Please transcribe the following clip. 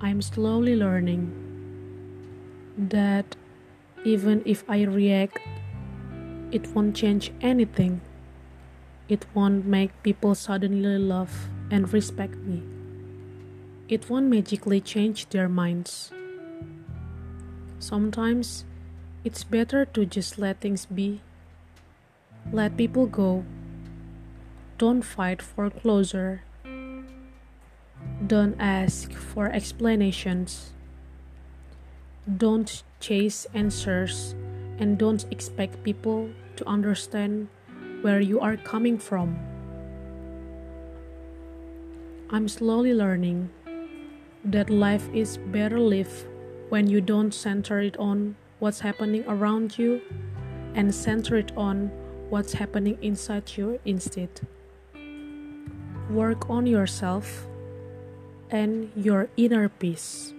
I'm slowly learning that even if I react, it won't change anything. It won't make people suddenly love and respect me. It won't magically change their minds. Sometimes it's better to just let things be. Let people go. Don't fight for closure. Don't ask for explanations. Don't chase answers and don't expect people to understand where you are coming from. I'm slowly learning that life is better lived when you don't center it on what's happening around you and center it on what's happening inside you instead. Work on yourself and your inner peace.